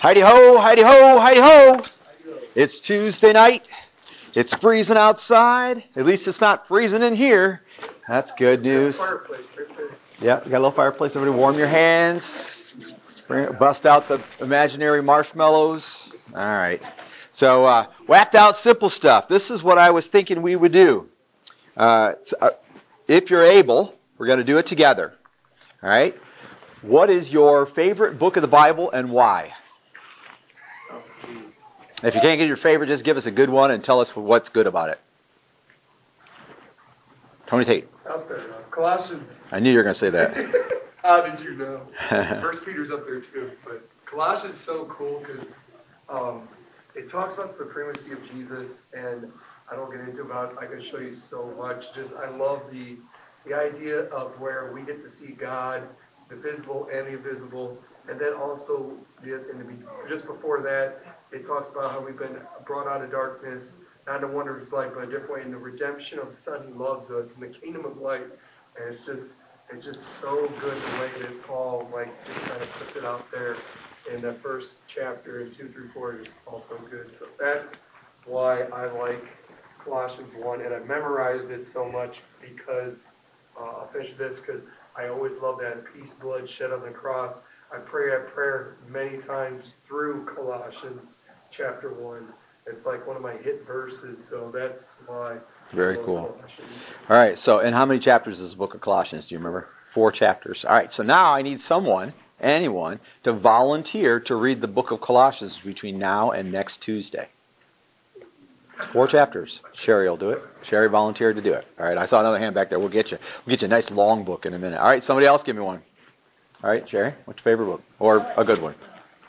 Heidi ho, Heidi ho, Heidi ho. It's Tuesday night. It's freezing outside. At least it's not freezing in here. That's good news. Yeah, got a little fireplace. Everybody warm your hands. Bust out the imaginary marshmallows. All right. So, uh, whacked out simple stuff. This is what I was thinking we would do. Uh, uh if you're able, we're going to do it together. All right. What is your favorite book of the Bible and why? If you can't get your favorite, just give us a good one and tell us what's good about it. Tony Tate. Colossians. I knew you were going to say that. How did you know? First Peter's up there too, but Colossians is so cool because um, it talks about supremacy of Jesus, and I don't get into about. I can show you so much. Just I love the the idea of where we get to see God, the visible and the invisible, and then also just before that, it talks about how we've been brought out of darkness, not a wondrous light, but a different way, in the redemption of the Son He loves us, in the kingdom of light. And it's just, it's just so good the way that Paul like just kind of puts it out there in the first chapter and two through four is also good. So that's why I like Colossians one, and I memorized it so much because uh, I'll finish this because I always love that peace blood shed on the cross. I pray that prayer many times through Colossians chapter 1. It's like one of my hit verses, so that's why. Very cool. All right, so and how many chapters is the book of Colossians? Do you remember? Four chapters. All right, so now I need someone, anyone, to volunteer to read the book of Colossians between now and next Tuesday. It's four chapters. Sherry will do it. Sherry volunteered to do it. All right, I saw another hand back there. We'll get you. We'll get you a nice long book in a minute. All right, somebody else give me one. All right, Jerry, what's your favorite book? Or a good one?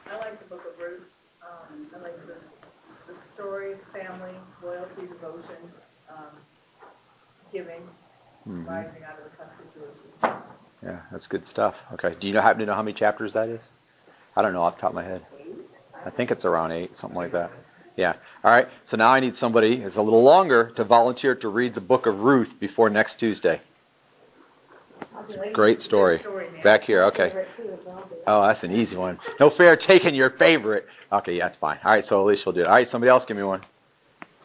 I like the book of Ruth. Um, I like the, the story, family, loyalty, devotion, um, giving, mm-hmm. rising out of the tough situation. Yeah, that's good stuff. Okay, do you know, happen to know how many chapters that is? I don't know off the top of my head. I think it's around eight, something like that. Yeah. All right. So now I need somebody, it's a little longer, to volunteer to read the book of Ruth before next Tuesday. It's a great story. Back here, okay. Oh, that's an easy one. No fair taking your favorite. Okay, yeah, that's fine. All right, so Alicia will do it. All right, somebody else give me one.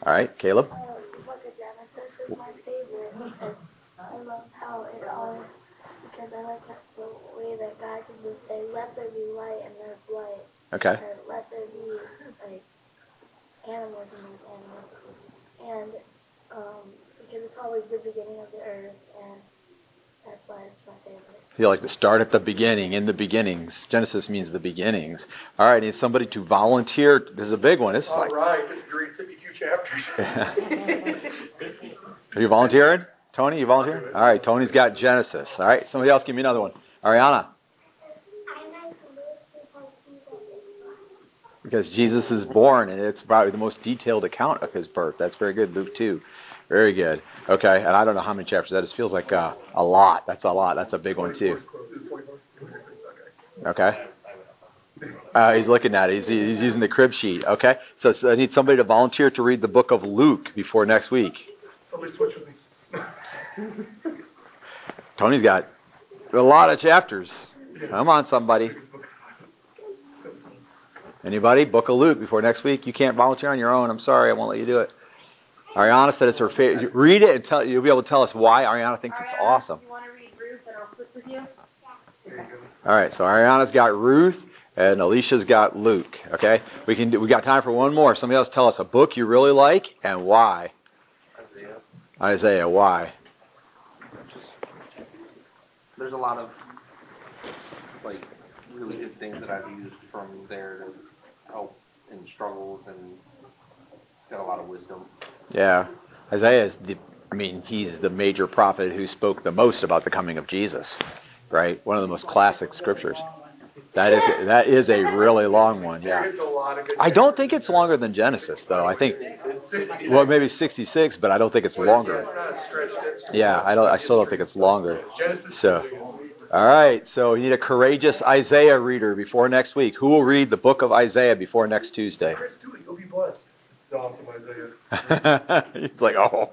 All right, Caleb. Book of Genesis is my favorite because I love how it all, because I like the way that God can just say, let there be light and there's light. Okay. Or let there be, like, animals and there's animals. And um, because it's always the beginning of the earth and that's why it's my favorite. So you like to start at the beginning, in the beginnings. Genesis means the beginnings. All right, I need somebody to volunteer. This is a big one. This is All like, right, read 52 chapters. Are you volunteering? Tony, you volunteering? All right, Tony's got Genesis. All right, somebody else give me another one. Ariana. Because Jesus is born, and it's probably the most detailed account of his birth. That's very good. Luke 2. Very good. Okay, and I don't know how many chapters that is. Feels like uh, a lot. That's a lot. That's a big one too. Okay. Uh, he's looking at it. He's, he's using the crib sheet. Okay. So, so, I need somebody to volunteer to read the book of Luke before next week. Somebody switch with me. Tony's got a lot of chapters. Come on, somebody. Anybody? Book of Luke before next week. You can't volunteer on your own. I'm sorry. I won't let you do it. Ariana said it's her favorite. Read it and tell you'll be able to tell us why Ariana thinks Ariana, it's awesome. You want to read Ruth and I'll flip with you? All right, so Ariana's got Ruth and Alicia's got Luke. Okay, we can do, we got time for one more. Somebody else tell us a book you really like and why. Isaiah. Isaiah, why? There's a lot of like really good things that I've used from there to help in struggles and got a lot of wisdom. Yeah. Isaiah is the, I mean, he's the major prophet who spoke the most about the coming of Jesus, right? One of the most classic scriptures. That is that is a really long one, yeah. I don't think it's longer than Genesis, though. I think, well, maybe 66, but I don't think it's longer. Yeah, I don't. I still don't think it's longer. So, all right. So you need a courageous Isaiah reader before next week. Who will read the book of Isaiah before next Tuesday? Awesome, Isaiah. He's like, oh.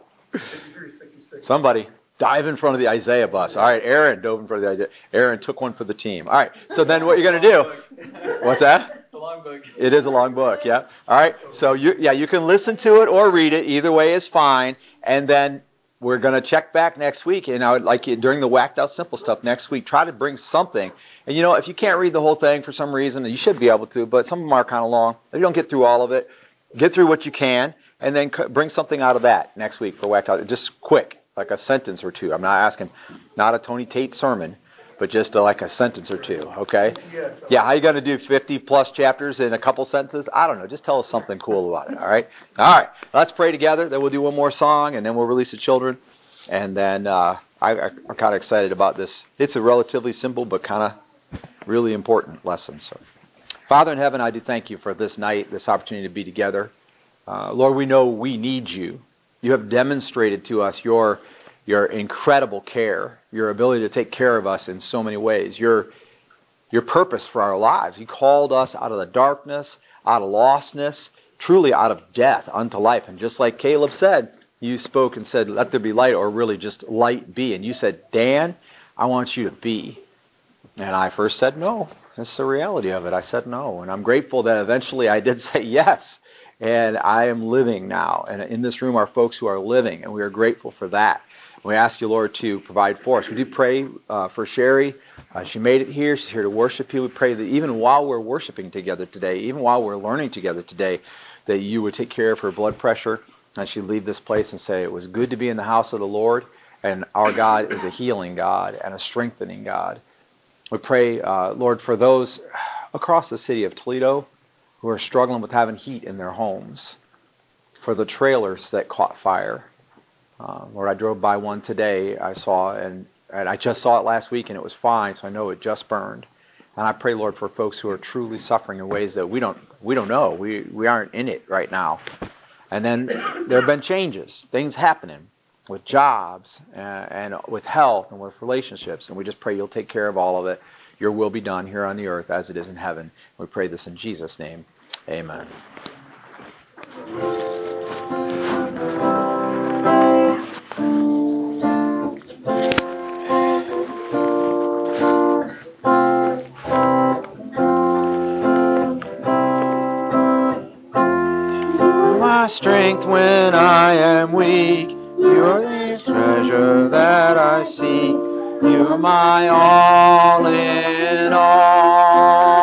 Somebody dive in front of the Isaiah bus. All right, Aaron dove in front of the Isaiah. Aaron took one for the team. All right, so then what you're going to do? What's that? The longboat book. It is a long book, yeah. All right. So you yeah, you can listen to it or read it. Either way is fine. And then we're going to check back next week. And I would like you during the whacked out simple stuff next week, try to bring something. And you know, if you can't read the whole thing for some reason, you should be able to, but some of them are kind of long. If you don't get through all of it, get through what you can, and then c- bring something out of that next week for whacked out. Just quick, like a sentence or two. I'm not asking, not a Tony Tate sermon, but just a, like a sentence or two. Okay? Yeah, how you going to do 50 plus chapters in a couple sentences? I don't know. Just tell us something cool about it. All right. All right. Let's pray together. Then we'll do one more song, and then we'll release the children. And then uh, I, I, I'm kind of excited about this. It's a relatively simple but kind of really important lesson. So, Father in heaven, I do thank you for this night, this opportunity to be together. Uh, Lord, we know we need you. You have demonstrated to us your your incredible care, your ability to take care of us in so many ways, your your purpose for our lives. You called us out of the darkness, out of lostness, truly out of death unto life. And just like Caleb said, you spoke and said, Let there be light, or really just light be. And you said, Dan, I want you to be. And I first said no. That's the reality of it. I said no. And I'm grateful that eventually I did say yes. And I am living now. And in this room are folks who are living, and we are grateful for that. And We ask you, Lord, to provide for us. We do pray uh, for Sherry. Uh, she made it here. She's here to worship you. We pray that even while we're worshiping together today, even while we're learning together today, that you would take care of her blood pressure and she'd leave this place and say, It was good to be in the house of the Lord, and our God is a healing God and a strengthening God. We pray, uh, Lord, for those across the city of Toledo who are struggling with having heat in their homes, for the trailers that caught fire. Uh, Lord, I drove by one today. I saw, and, and I just saw it last week, and it was fine, so I know it just burned. And I pray, Lord, for folks who are truly suffering in ways that we don't we don't know. We we aren't in it right now. And then there have been changes, things happening with jobs and, and with health and with relationships. And we just pray you'll take care of all of it. Your will be done here on the earth as it is in heaven. We pray this in Jesus' name. Amen. my strength when I am weak. I seek. You're my all in all.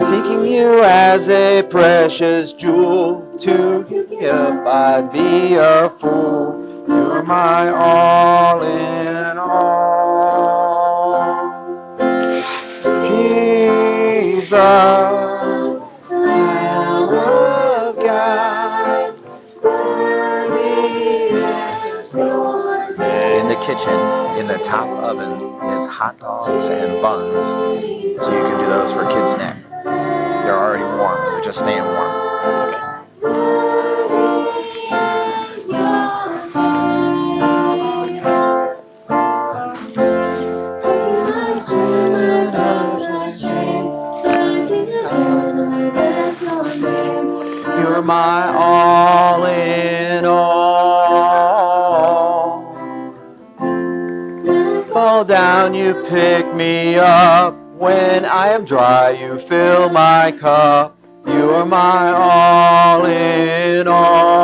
Seeking you as a precious jewel to give, I'd be a fool. You're my all in all. Jesus. Kitchen, in the top oven, is hot dogs and buns. So you can do those for a kid snack. They're already warm. They're just staying warm. You pick me up. When I am dry, you fill my cup. You are my all in all.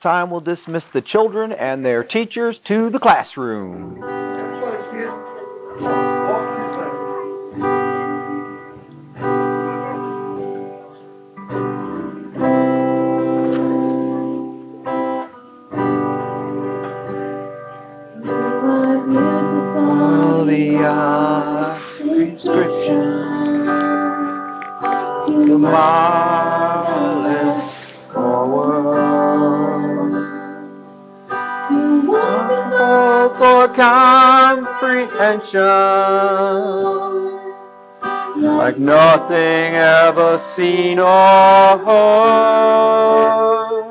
Time we'll dismiss the children and their teachers to the classroom. Heard.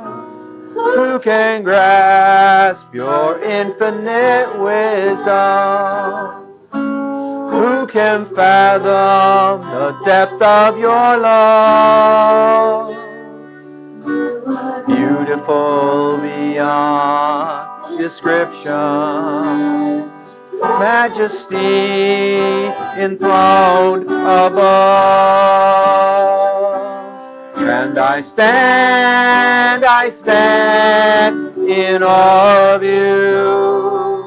Who can grasp your infinite wisdom? Who can fathom the depth of your love? Beautiful beyond description majesty enthroned above. I stand, I stand in awe of you.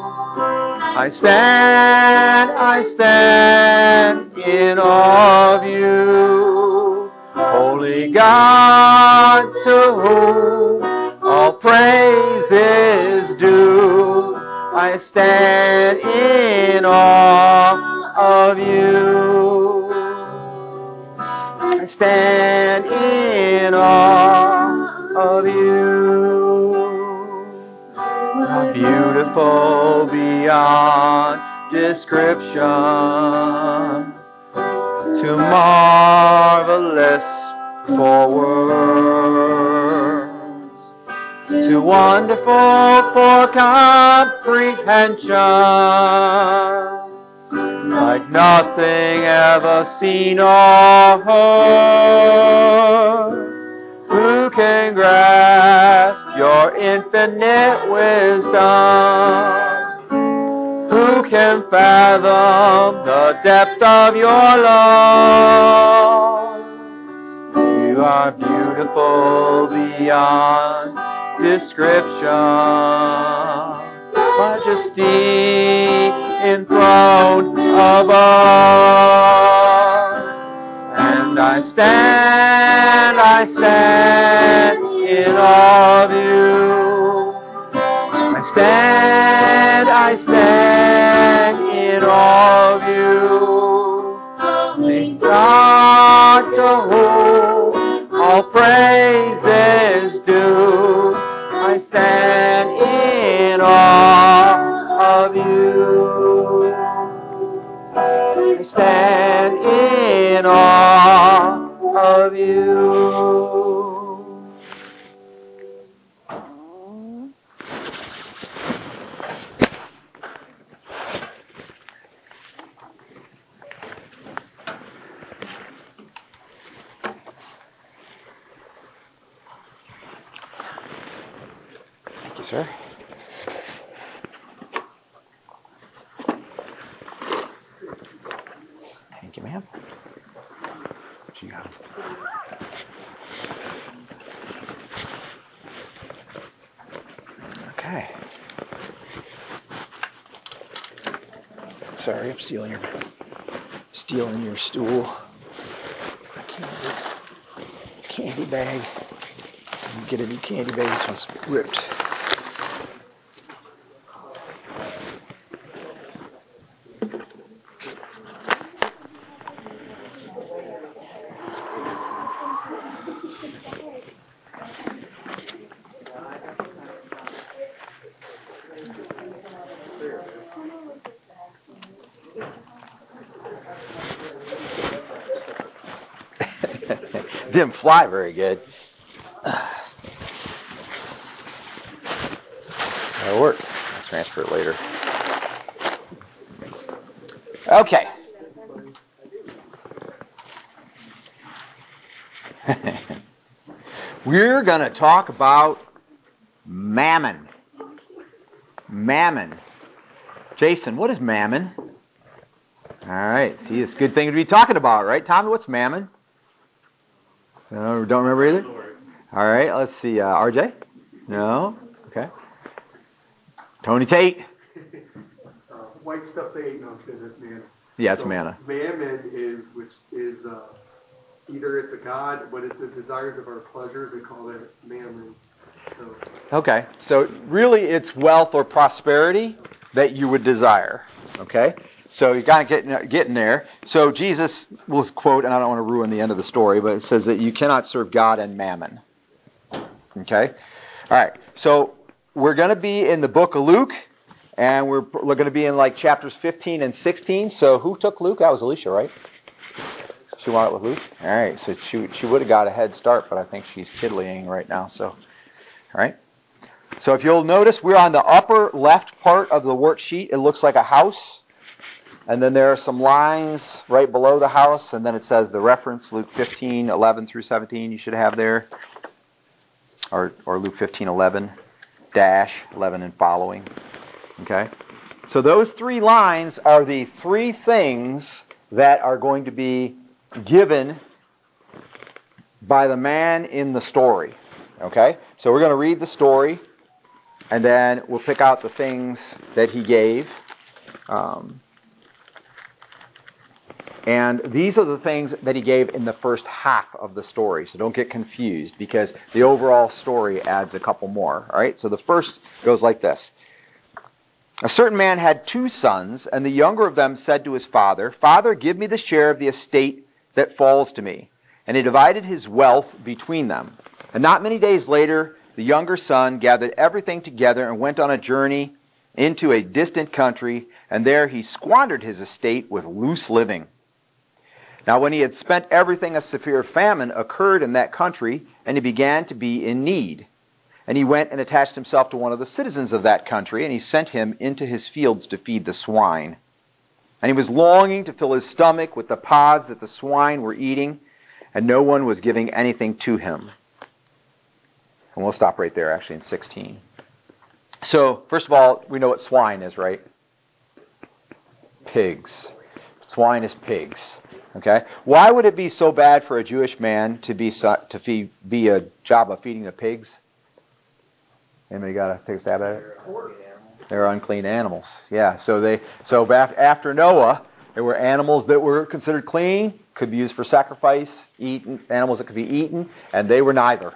I stand, I stand in awe of you. Holy God, to whom all praise is due. I stand in awe of you. I stand in awe of you. How beautiful beyond description. too marvelous for words. Too wonderful for comprehension, like nothing ever seen or heard. Who can grasp your infinite wisdom? Who can fathom the depth of your love? You are beautiful beyond description. Majesty enthroned above. And I stand, I stand in awe of you. I stand, I stand in awe of you. Holy God to whom all praise is due. I stand in awe in awe of you. Thank you, sir. Thank you, ma'am. What you got? Okay. Sorry, I'm stealing your stealing your stool. Candy, candy bag. You get a new candy bag. This one's ripped. Didn't fly very good. That'll work. Later. Okay. We're going to talk about mammon. Mammon. Jason, what is mammon? All right. See, it's a good thing to be talking about, right, Tommy? What's mammon? No, don't remember either? All right, let's see. Uh, RJ? No? Okay. Tony Tate? Uh, white stuff they ate, no, kidding, that's manna. Yeah, it's So, manna. Mammon is, which is, uh, either it's a god, but it's the desires of our pleasures, they call it mammon. So, Okay, so really it's wealth or prosperity that you would desire. Okay? So you're kind of getting getting there. So Jesus will quote, and I don't want to ruin the end of the story, but it says that you cannot serve God and mammon. Okay. All right. So we're going to be in the book of Luke, and we're, we're going to be in like chapters 15 and 16. So who took Luke? That was Alicia, right? She wanted it with Luke. All right. So she she would have got a head start, but I think she's kiddlying right now. So, all right. So if you'll notice, we're on the upper left part of the worksheet. It looks like a house. And then there are some lines right below the house, and then it says the reference, Luke 15, 11 through 17, you should have there. Or, or Luke 15, 11, dash, 11 and following. Okay? So those three lines are the three things that are going to be given by the man in the story. Okay? So we're going to read the story, and then we'll pick out the things that he gave. Um, and these are the things that he gave in the first half of the story. So don't get confused because the overall story adds a couple more. All right? So the first goes like this. A certain man had two sons, and the younger of them said to his father, Father, give me the share of the estate that falls to me. And he divided his wealth between them. And not many days later, the younger son gathered everything together and went on a journey into a distant country, and there he squandered his estate with loose living. Now, when he had spent everything, a severe famine occurred in that country, and he began to be in need. And he went and attached himself to one of the citizens of that country, and he sent him into his fields to feed the swine. And he was longing to fill his stomach with the pods that the swine were eating, and no one was giving anything to him. And we'll stop right there, actually, in 16. So, first of all, we know what swine is, right? Pigs. Swine is pigs. Okay? Why would it be so bad for a Jewish man to be to feed, be a job of feeding the pigs? Anybody got to take a stab at it? They're unclean animals. Yeah. So they so after Noah, there were animals that were considered clean, could be used for sacrifice, eaten animals that could be eaten, and they were neither.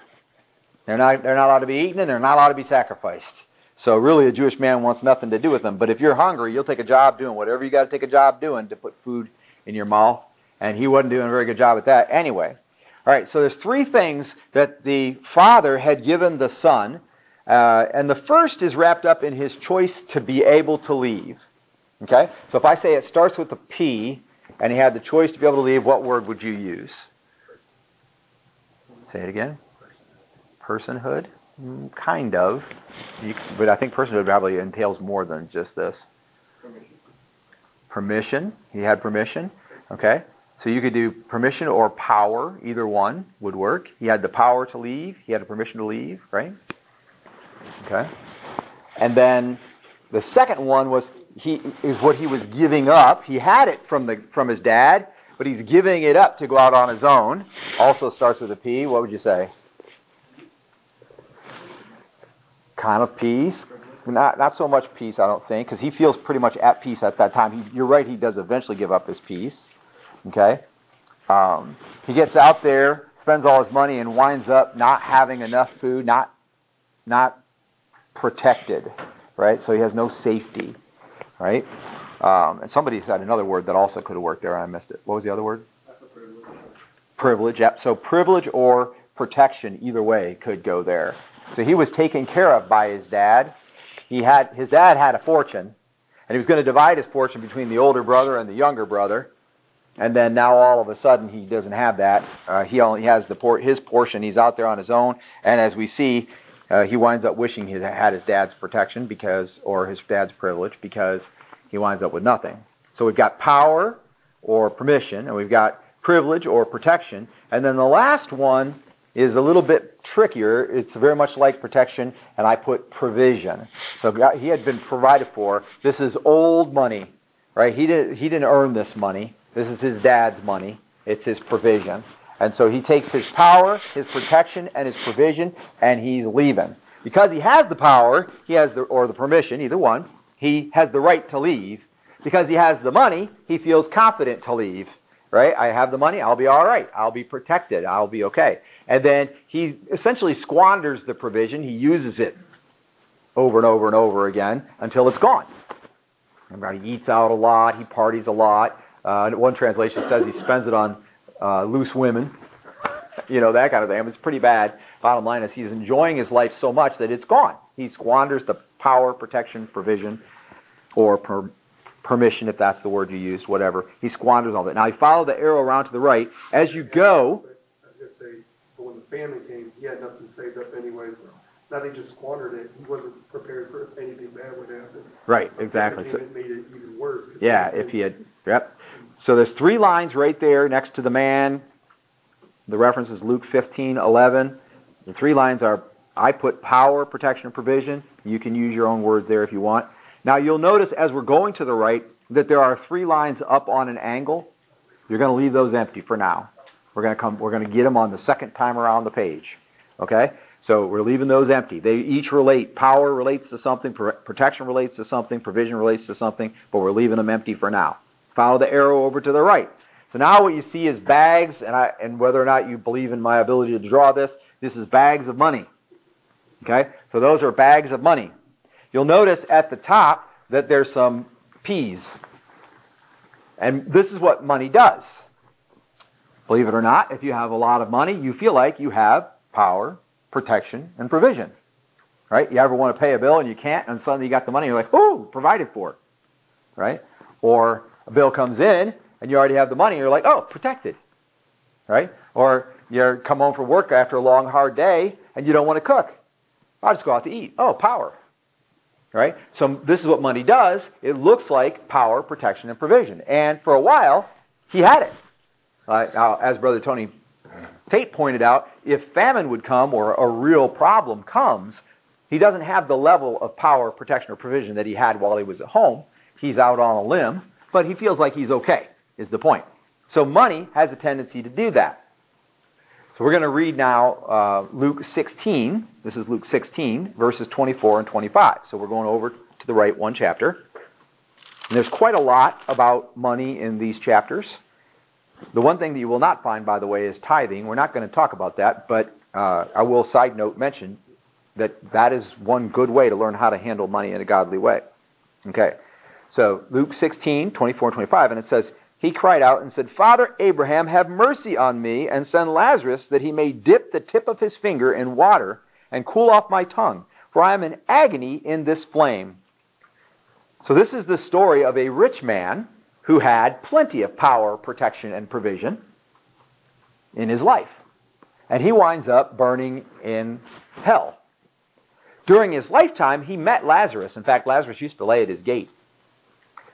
They're not they're not allowed to be eaten and they're not allowed to be sacrificed. So really, a Jewish man wants nothing to do with them. But if you're hungry, you'll take a job doing whatever you got to take a job doing to put food in your mouth. And he wasn't doing a very good job at that anyway. All right, so there's three things that the father had given the son. Uh, and the first is wrapped up in his choice to be able to leave. Okay? So if I say it starts with a P and he had the choice to be able to leave, what word would you use? Say it again. Personhood? Kind of. You, but I think personhood probably entails more than just this. Permission. Permission. He had permission. Okay? So you could do permission or power, either one would work. He had the power to leave, he had the permission to leave, right? Okay. And then the second one was he is what he was giving up. He had it from the from his dad, but he's giving it up to go out on his own. Also starts with a P. What would you say? Kind of peace. Not not so much peace, I don't think, because he feels pretty much at peace at that time. He, you're right. He does eventually give up his peace. Okay? Um, he gets out there, spends all his money, and winds up not having enough food, not, not protected, right? So he has no safety, right? Um, and somebody said another word that also could have worked there, and I missed it. What was the other word? Privilege. Yep. So privilege or protection, either way, could go there. So he was taken care of by his dad. He had his dad had a fortune, and he was going to divide his fortune between the older brother and the younger brother and then now all of a sudden he doesn't have that. Uh, he only has the por- his portion. He's out there on his own, and as we see, uh, he winds up wishing he had his dad's protection because, or his dad's privilege, because he winds up with nothing. So we've got power or permission, and we've got privilege or protection, and then the last one is a little bit trickier. It's very much like protection, and I put provision. So he had been provided for. This is old money, right? He didn't he didn't earn this money. This is his dad's money. It's his provision. And so he takes his power, his protection, and his provision, and he's leaving. Because he has the power, he has the or the permission, either one, he has the right to leave. Because he has the money, he feels confident to leave. Right? I have the money, I'll be all right. I'll be protected. I'll be okay. And then he essentially squanders the provision. He uses it over and over and over again until it's gone. Remember, he eats out a lot, he parties a lot. Uh, one translation says he spends it on uh, loose women, you know, that kind of thing. It's pretty bad. Bottom line is he's enjoying his life so much that it's gone. He squanders the power, protection, provision, or per, permission, if that's the word you used, whatever. He squanders all that. Now, you follow the arrow around to the right. As you go, I was gonna say, but when the famine came, he had nothing saved up anyway, so not he just squandered it, he wasn't prepared for anything bad would happen. right, exactly. So, It made it even worse. Yeah, if he had, yep. So there's three lines right there next to the man. The reference is Luke 15, 11. The three lines are, I put power, protection, and provision. You can use your own words there if you want. Now you'll notice as we're going to the right that there are three lines up on an angle. You're going to leave those empty for now. We're going to come, we're going to get them on the second time around the page. Okay? So we're leaving those empty. They each relate. Power relates to something, protection relates to something, provision relates to something, but we're leaving them empty for now. Follow the arrow over to the right. So now what you see is bags, and I and whether or not you believe in my ability to draw this, this is bags of money. Okay? So those are bags of money. You'll notice at the top that there's some peas. And this is what money does. Believe it or not, if you have a lot of money, you feel like you have power, protection, and provision. Right? You ever want to pay a bill and you can't, and suddenly you got the money, you're like, ooh, provided for. Right? Or a bill comes in and you already have the money, you're like, oh, protected. Right? Or you come home from work after a long, hard day and you don't want to cook. I'll just go out to eat. Oh, power. Right? So this is what money does. It looks like power, protection, and provision. And for a while, he had it. Uh, now, as Brother Tony Tate pointed out, if famine would come or a real problem comes, he doesn't have the level of power, protection, or provision that he had while he was at home. He's out on a limb, but he feels like he's okay, is the point. So money has a tendency to do that. So we're going to read now uh, Luke 16. This is Luke 16, verses 24 and 25. So we're going over to the right one chapter. And there's quite a lot about money in these chapters. The one thing that you will not find, by the way, is tithing. We're not going to talk about that, but uh, I will side note mention that that is one good way to learn how to handle money in a godly way. Okay. So Luke 16, 24 and 25, and it says, he cried out and said, Father Abraham, have mercy on me, and send Lazarus that he may dip the tip of his finger in water and cool off my tongue, for I am in agony in this flame. So, this is the story of a rich man who had plenty of power, protection, and provision in his life. And he winds up burning in hell. During his lifetime, he met Lazarus. In fact, Lazarus used to lay at his gate.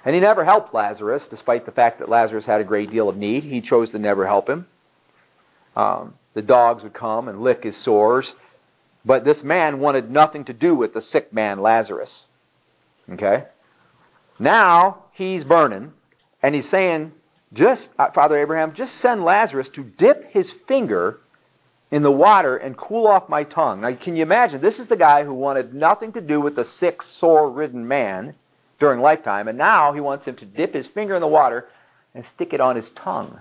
And he never helped Lazarus, despite the fact that Lazarus had a great deal of need. He chose to never help him. Um, the dogs would come and lick his sores. But this man wanted nothing to do with the sick man, Lazarus. Okay? Now he's burning, and he's saying, just, uh, Father Abraham, just send Lazarus to dip his finger in the water and cool off my tongue. Now, can you imagine? This is the guy who wanted nothing to do with the sick, sore ridden man during lifetime, and now he wants him to dip his finger in the water and stick it on his tongue.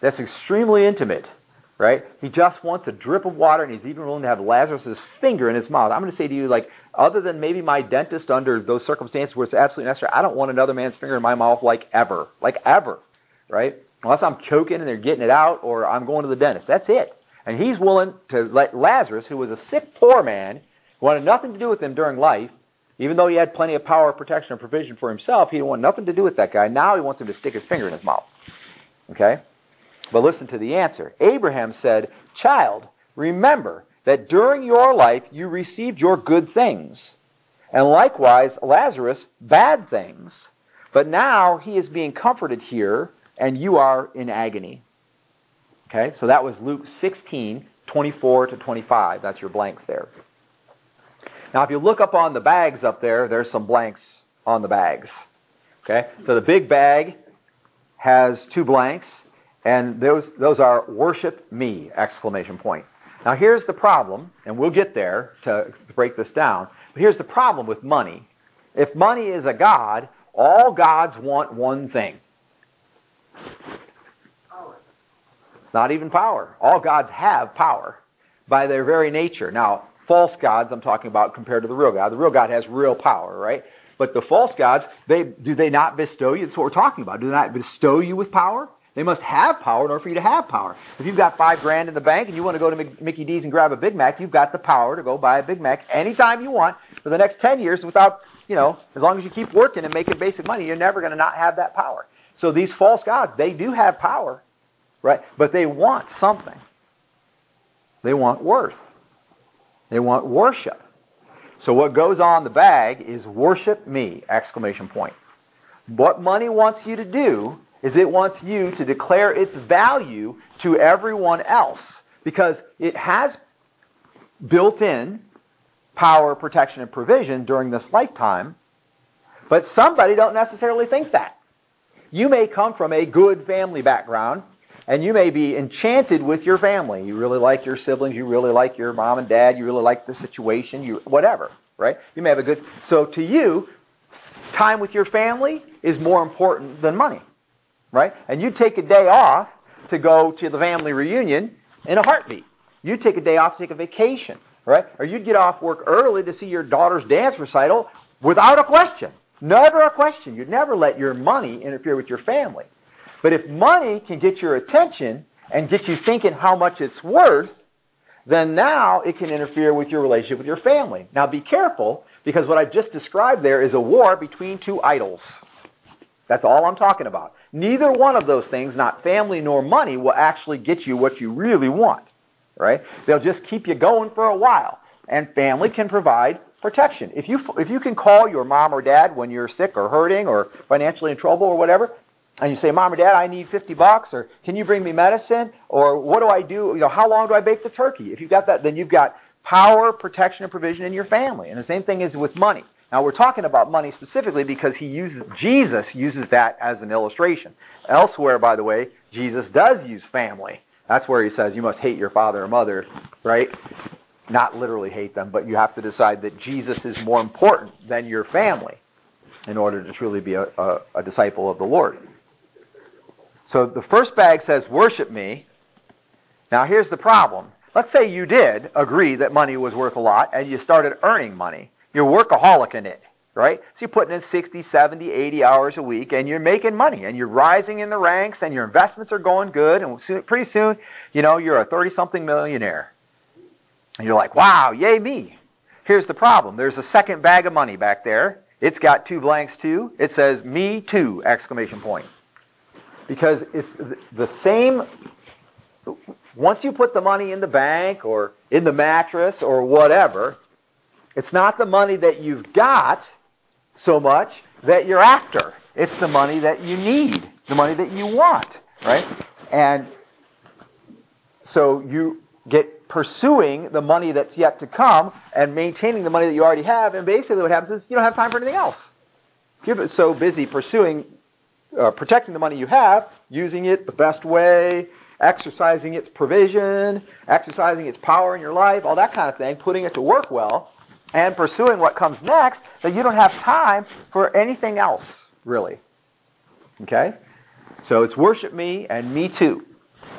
That's extremely intimate, right? He just wants a drip of water, and he's even willing to have Lazarus' finger in his mouth. I'm going to say to you, like, other than maybe my dentist under those circumstances where it's absolutely necessary, I don't want another man's finger in my mouth like ever, like ever, right? Unless I'm choking and they're getting it out, or I'm going to the dentist. That's it. And he's willing to let Lazarus, who was a sick, poor man, who wanted nothing to do with him during life, even though he had plenty of power, protection, and provision for himself, he didn't want nothing to do with that guy. Now he wants him to stick his finger in his mouth. Okay? But listen to the answer. Abraham said, Child, remember that during your life you received your good things, and likewise Lazarus bad things. But now he is being comforted here, and you are in agony. Okay? So that was Luke 16, 24 to 25. That's your blanks there. Now, if you look up on the bags up there, there's some blanks on the bags. Okay? So the big bag has two blanks, and those, those are worship me, exclamation point. Now, here's the problem, and we'll get there to break this down. But here's the problem with money. If money is a God, all gods want one thing. It's not even power. All gods have power by their very nature. Now, false gods I'm talking about compared to the real God. The real God has real power, right? But the false gods, they do they not bestow you? That's what we're talking about. Do they not bestow you with power? They must have power in order for you to have power. If you've got five grand in the bank and you want to go to Mickey D's and grab a Big Mac, you've got the power to go buy a Big Mac anytime you want for the next 10 years without, you know, as long as you keep working and making basic money, you're never going to not have that power. So these false gods, they do have power, right? But they want something. They want worth. They want worship. So what goes on the bag is worship me, exclamation point. What money wants you to do is it wants you to declare its value to everyone else because it has built in power, protection, and provision during this lifetime, but somebody don't necessarily think that. You may come from a good family background, and you may be enchanted with your family. You really like your siblings, you really like your mom and dad, you really like the situation, you whatever, right? You may have a good so to you, time with your family is more important than money right? And you take a day off to go to the family reunion in a heartbeat. You take a day off to take a vacation, right? Or you'd get off work early to see your daughter's dance recital without a question. Never a question. You'd never let your money interfere with your family. But if money can get your attention and get you thinking how much it's worth, then now it can interfere with your relationship with your family. Now be careful because what I've just described there is a war between two idols. That's all I'm talking about. Neither one of those things, not family nor money, will actually get you what you really want, right? They'll just keep you going for a while. And family can provide protection. If you if you can call your mom or dad when you're sick or hurting or financially in trouble or whatever, and you say, "Mom or Dad, I need 50 bucks," or "Can you bring me medicine?" or "What do I do? You know, how long do I bake the turkey?" If you've got that, then you've got power, protection, and provision in your family. And the same thing is with money. Now we're talking about money specifically because he uses Jesus uses that as an illustration. Elsewhere, by the way, Jesus does use family. That's where he says you must hate your father or mother, right? Not literally hate them, but you have to decide that Jesus is more important than your family in order to truly be a, a, a disciple of the Lord. So the first bag says, worship me. Now here's the problem. Let's say you did agree that money was worth a lot and you started earning money. You're workaholic in it, right? So you're putting in 60, 70, 80 hours a week and you're making money and you're rising in the ranks and your investments are going good and soon, pretty soon, you know, you're a 30 something millionaire. And you're like, wow, yay me. Here's the problem. There's a second bag of money back there. It's got two blanks too. It says me too, exclamation point. Because it's the same once you put the money in the bank or in the mattress or whatever, it's not the money that you've got so much that you're after. It's the money that you need, the money that you want, right? And so you get pursuing the money that's yet to come and maintaining the money that you already have. And basically, what happens is you don't have time for anything else. You're so busy pursuing, uh, protecting the money you have, using it the best way, exercising its provision, exercising its power in your life, all that kind of thing, putting it to work well, and pursuing what comes next that you don't have time for anything else, really. Okay? So it's worship me and me too.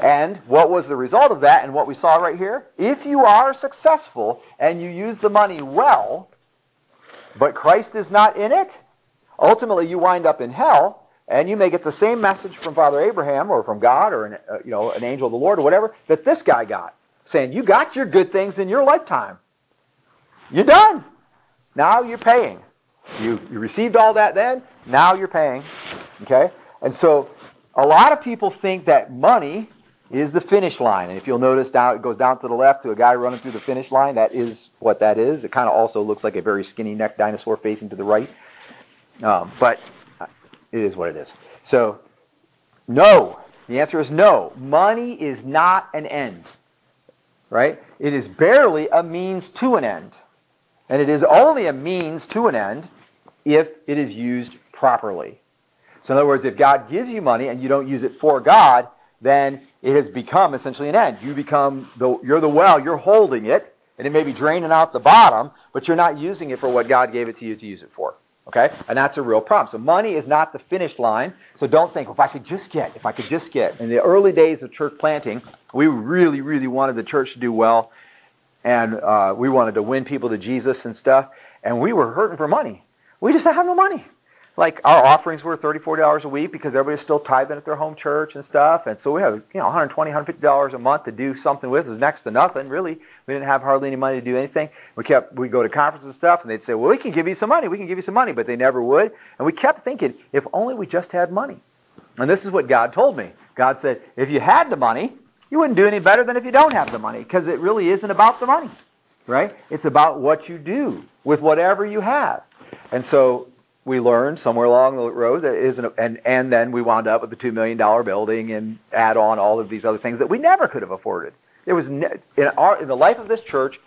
And what was the result of that and what we saw right here? If you are successful and you use the money well, but Christ is not in it, ultimately you wind up in hell and you may get the same message from Father Abraham or from God or an, uh, you know, an angel of the Lord or whatever that this guy got, saying, you got your good things in your lifetime. You're done. Now you're paying. You, you received all that then, now you're paying. Okay? And so a lot of people think that money is the finish line. And if you'll notice down it goes down to the left to a guy running through the finish line, that is what that is. It kind of also looks like a very skinny neck dinosaur facing to the right. Um, but it is what it is. So no. The answer is no. Money is not an end. Right? It is barely a means to an end. And it is only a means to an end if it is used properly. So, in other words, if God gives you money and you don't use it for God, then it has become essentially an end. You become the, you're the well, you're holding it, and it may be draining out the bottom, but you're not using it for what God gave it to you to use it for. Okay? And that's a real problem. So money is not the finish line. So don't think, if I could just get, if I could just get. In the early days of church planting, we really, really wanted the church to do well and uh, we wanted to win people to Jesus and stuff, and we were hurting for money. We just have no money. Like our offerings were $30, $40 a week because everybody's still tithing at their home church and stuff. And so we have, you know, $120, $150 a month to do something with is next to nothing, really. We didn't have hardly any money to do anything. We kept, we go to conferences and stuff and they'd say, well, we can give you some money. We can give you some money, but they never would. And we kept thinking, if only we just had money. And this is what God told me. God said, if you had the money, you wouldn't do any better than if you don't have the money because it really isn't about the money, right? It's about what you do with whatever you have. And so we learned somewhere along the road that isn't, and, and then we wound up with the $2 million building and add on all of these other things that we never could have afforded. There was, ne- in, our, in the life of this church,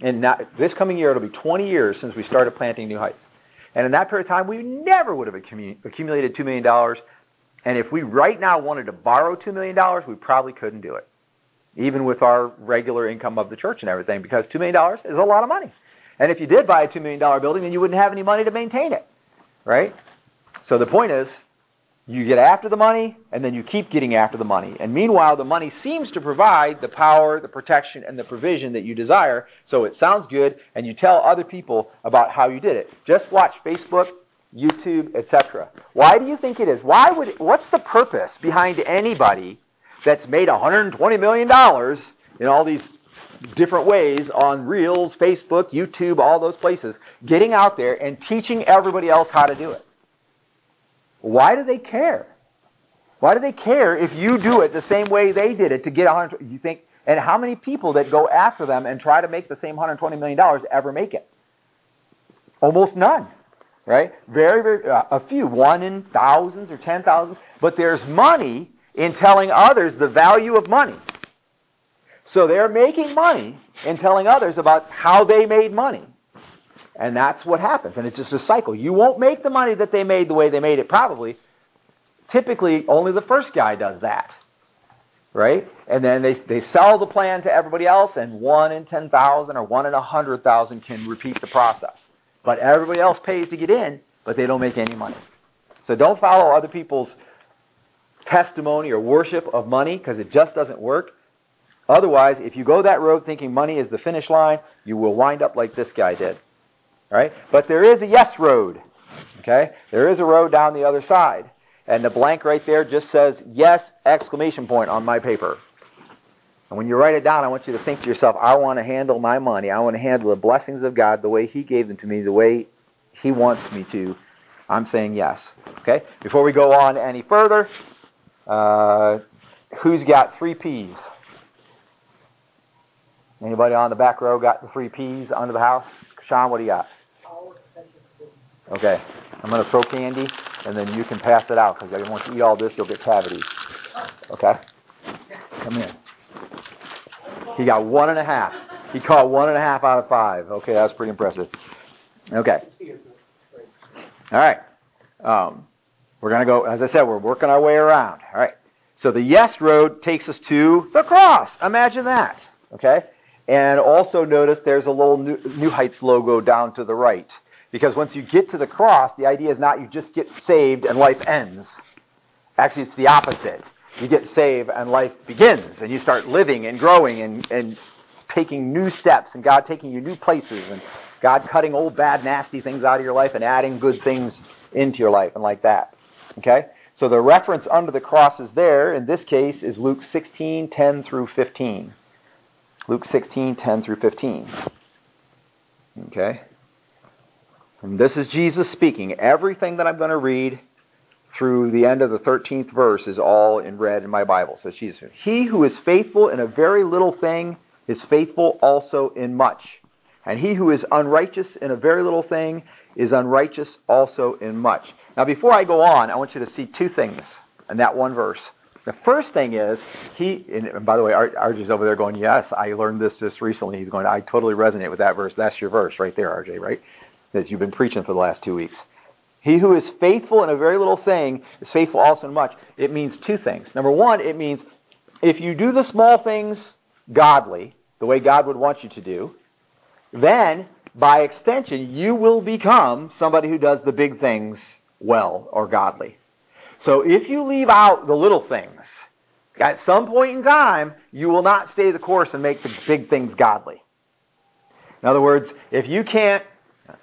and this coming year, it'll be 20 years since we started planting New Heights. And in that period of time, we never would have accumulated $2 million. And if we right now wanted to borrow $2 million, we probably couldn't do it, even with our regular income of the church and everything, because $2 million is a lot of money. And if you did buy a $2 million building, then you wouldn't have any money to maintain it right? So the point is, you get after the money, and then you keep getting after the money. And meanwhile, the money seems to provide the power, the protection, and the provision that you desire. So it sounds good, and you tell other people about how you did it. Just watch Facebook, YouTube, etc. Why do you think it is? Why would? What's the purpose behind anybody that's made 120 million dollars in all these different ways on Reels, Facebook, YouTube, all those places, getting out there and teaching everybody else how to do it. Why do they care? Why do they care if you do it the same way they did it to get 100? You think, and how many people that go after them and try to make the same 120 million dollars ever make it? Almost none, right? Very, very uh, a few, one in thousands or ten thousands. But there's money in telling others the value of money. So they're making money in telling others about how they made money. And that's what happens. And it's just a cycle. You won't make the money that they made the way they made it, probably. Typically, only the first guy does that. Right? And then they, they sell the plan to everybody else, and one in 10,000 or one in 100,000 can repeat the process. But everybody else pays to get in, but they don't make any money. So don't follow other people's testimony or worship of money because it just doesn't work. Otherwise, if you go that road thinking money is the finish line, you will wind up like this guy did. All right? But there is a yes road. Okay? There is a road down the other side. And the blank right there just says yes exclamation point on my paper. And when you write it down, I want you to think to yourself, I want to handle my money. I want to handle the blessings of God the way He gave them to me, the way He wants me to. I'm saying yes. Okay? Before we go on any further, uh, who's got three P's? Anybody on the back row got the three P's under the house? Sean, what do you got? Okay. I'm going to throw candy, and then you can pass it out because once you eat all this, you'll get cavities. Okay? Come in. He got one and a half. He caught one and a half out of five. Okay, that's pretty impressive. Okay. All right. Um, we're going to go, as I said, we're working our way around. All right. So the yes road takes us to the cross. Imagine that. Okay? And also notice there's a little New Heights logo down to the right. Because once you get to the cross, the idea is not you just get saved and life ends. Actually, it's the opposite. You get saved and life begins, and you start living and growing and, and taking new steps, and God taking you new places, and God cutting old, bad, nasty things out of your life and adding good things into your life, and like that. Okay? So the reference under the cross is there. In this case, is Luke 16, 10 through 15. Luke 16, 10 through 15. Okay? And this is Jesus speaking. Everything that I'm going to read through the end of the 13th verse is all in red in my Bible. So Jesus, he who is faithful in a very little thing is faithful also in much. And he who is unrighteous in a very little thing is unrighteous also in much. Now, before I go on, I want you to see two things in that one verse. The first thing is he, and by the way, RJ's over there going, yes, I learned this just recently. He's going, I totally resonate with that verse. That's your verse right there, RJ, right? That you've been preaching for the last two weeks. He who is faithful in a very little thing is faithful also in much. It means two things. Number one, it means if you do the small things godly, the way God would want you to do, then by extension, you will become somebody who does the big things well or godly. So if you leave out the little things, at some point in time, you will not stay the course and make the big things godly. In other words, if you can't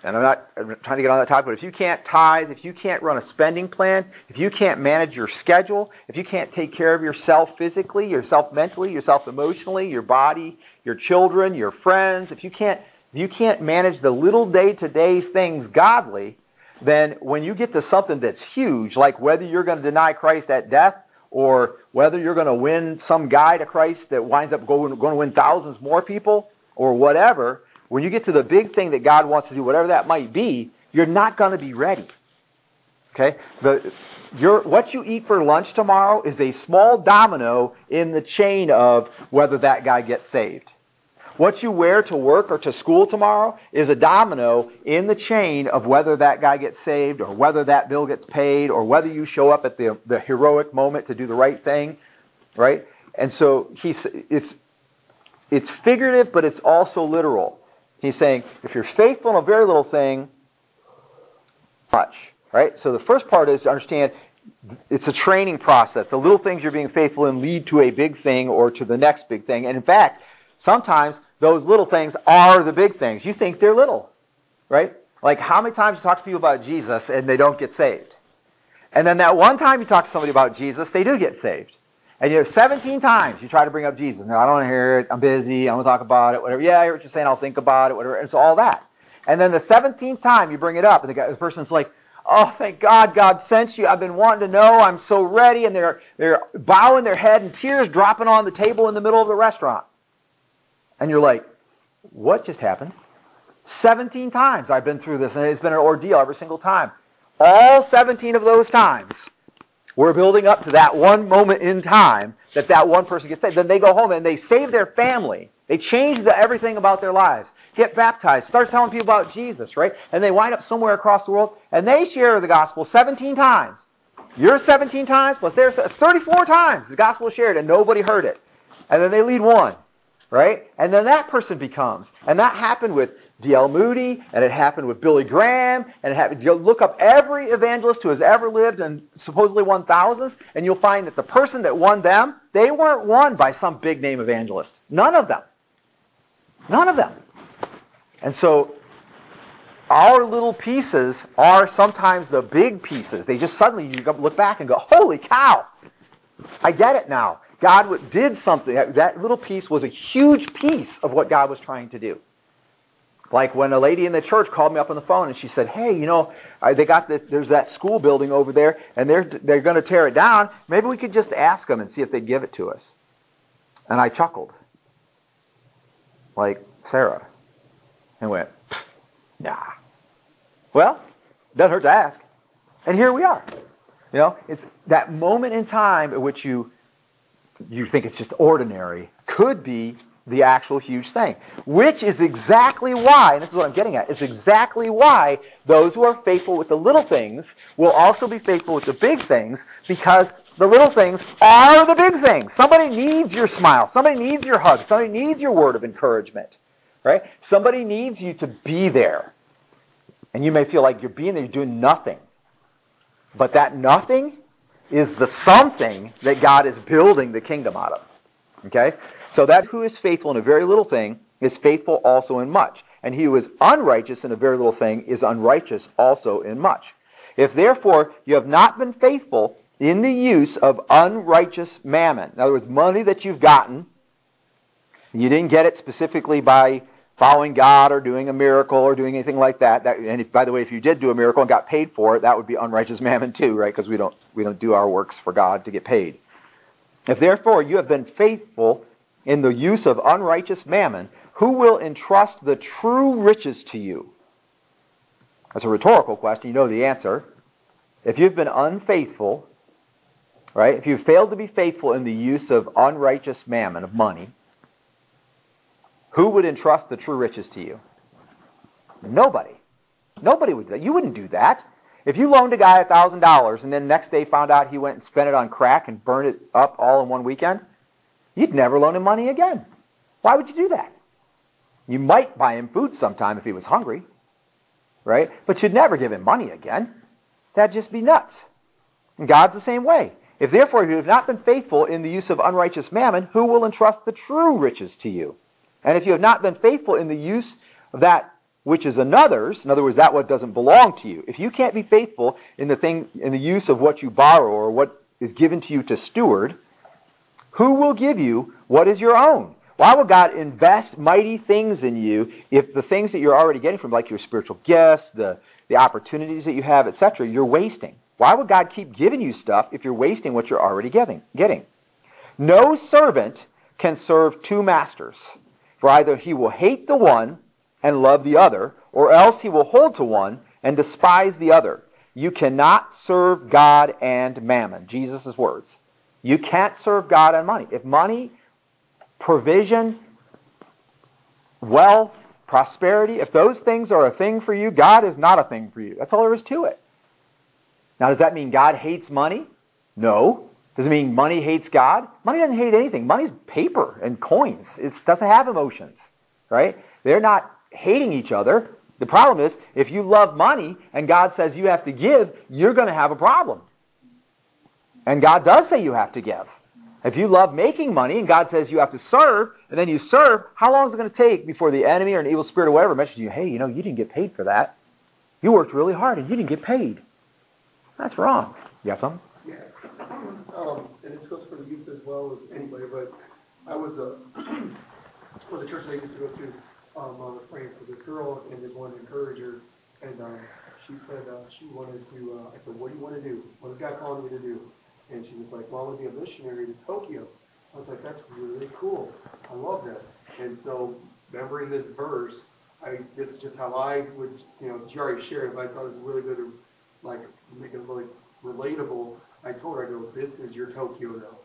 and I'm not I'm trying to get on that topic, but if you can't tithe, if you can't run a spending plan, if you can't manage your schedule, if you can't take care of yourself physically, yourself mentally, yourself emotionally, your body, your children, your friends, if you can't if you can't manage the little day-to-day things godly, then when you get to something that's huge, like whether you're going to deny Christ at death or whether you're going to win some guy to Christ that winds up going, going to win thousands more people or whatever, when you get to the big thing that God wants to do, whatever that might be, you're not going to be ready. Okay? The, your, what you eat for lunch tomorrow is a small domino in the chain of whether that guy gets saved. What you wear to work or to school tomorrow is a domino in the chain of whether that guy gets saved or whether that bill gets paid or whether you show up at the, the heroic moment to do the right thing, right? And so he's, it's, it's figurative, but it's also literal. He's saying, if you're faithful in a very little thing, much, right? So the first part is to understand it's a training process. The little things you're being faithful in lead to a big thing or to the next big thing. And in fact, sometimes those little things are the big things. You think they're little, right? Like how many times you talk to people about Jesus and they don't get saved? And then that one time you talk to somebody about Jesus, they do get saved. And you have 17 times you try to bring up Jesus. No, I don't want to hear it. I'm busy. I want to talk about it. Whatever. Yeah, you're saying. I'll think about it. Whatever. It's all that. And then the 17th time you bring it up, and the, guy, the person's like, "Oh, thank God, God sent you. I've been wanting to know. I'm so ready." And they're they're bowing their head and tears dropping on the table in the middle of the restaurant. And you're like, "What just happened?" 17 times I've been through this, and it's been an ordeal every single time. All 17 of those times we're building up to that one moment in time that that one person gets saved. Then they go home and they save their family. They change the, everything about their lives. Get baptized. Start telling people about Jesus, right? And they wind up somewhere across the world and they share the gospel 17 times. You're 17 times plus there's 34 times the gospel shared and nobody heard it. And then they lead one, right? And then that person becomes. And that happened with D.L. Moody, and it happened with Billy Graham, and it happened. You look up every evangelist who has ever lived and supposedly won thousands, and you'll find that the person that won them, they weren't won by some big name evangelist. None of them. None of them. And so our little pieces are sometimes the big pieces. They just suddenly you look back and go, "Holy cow! I get it now. God did something. That little piece was a huge piece of what God was trying to do." Like when a lady in the church called me up on the phone and she said, "Hey, you know, they got this, there's that school building over there, and they're they're going to tear it down. Maybe we could just ask them and see if they'd give it to us." And I chuckled, like Sarah, and went, "Nah." Well, doesn't hurt to ask, and here we are. You know, it's that moment in time at which you you think it's just ordinary could be the actual huge thing. Which is exactly why, and this is what I'm getting at, is exactly why those who are faithful with the little things will also be faithful with the big things because the little things are the big things. Somebody needs your smile. Somebody needs your hug. Somebody needs your word of encouragement. Right? Somebody needs you to be there. And you may feel like you're being there, you're doing nothing. But that nothing is the something that God is building the kingdom out of. Okay? So that who is faithful in a very little thing is faithful also in much. And he who is unrighteous in a very little thing is unrighteous also in much. If therefore you have not been faithful in the use of unrighteous mammon, in other words, money that you've gotten, you didn't get it specifically by following God or doing a miracle or doing anything like that. that and if, by the way, if you did do a miracle and got paid for it, that would be unrighteous mammon too, right? Because we don't we don't do our works for God to get paid. If therefore you have been faithful in the use of unrighteous mammon, who will entrust the true riches to you? That's a rhetorical question. You know the answer. If you've been unfaithful, right? If you've failed to be faithful in the use of unrighteous mammon, of money, who would entrust the true riches to you? Nobody. Nobody would do that. You wouldn't do that. If you loaned a guy $1,000 and then next day found out he went and spent it on crack and burned it up all in one weekend, you'd never loan him money again. Why would you do that? You might buy him food sometime if he was hungry, right? But you'd never give him money again. That'd just be nuts. And God's the same way. If therefore you have not been faithful in the use of unrighteous mammon, who will entrust the true riches to you? And if you have not been faithful in the use of that which is another's, in other words, that what doesn't belong to you. If you can't be faithful in the thing in the use of what you borrow or what is given to you to steward, who will give you what is your own? Why would God invest mighty things in you if the things that you're already getting from, like your spiritual gifts, the, the opportunities that you have, etc., you're wasting? Why would God keep giving you stuff if you're wasting what you're already getting? getting? No servant can serve two masters, for either he will hate the one and love the other, or else he will hold to one and despise the other. You cannot serve God and mammon. Jesus' words. You can't serve God and money. If money provision, wealth, prosperity, if those things are a thing for you, God is not a thing for you. That's all there is to it. Now, does that mean God hates money? No. Does it mean money hates God? Money doesn't hate anything. Money's paper and coins. It doesn't have emotions, right? They're not hating each other. The problem is, if you love money and God says you have to give, you're going to have a problem. And God does say you have to give. If you love making money and God says you have to serve, and then you serve, how long is it going to take before the enemy or an evil spirit or whatever mentions you, hey, you know, you didn't get paid for that. You worked really hard and you didn't get paid. That's wrong. You got something? Yeah. Um, and this goes for the youth as well as anybody, but I was, uh, well, the church I used to go to, um, I was praying for this girl and just wanted to encourage her. And, um, she said, uh, she wanted to, uh, I said, what do you want to do? What is God calling you to do? And she was like, well, I want to be a missionary to Tokyo. I was like, that's really cool. I love that. And so, remembering this verse, I, this is just how I would, you know, she already shared it, but I thought it was really good to, like, make it really relatable. I told her, I go, this is your Tokyo though.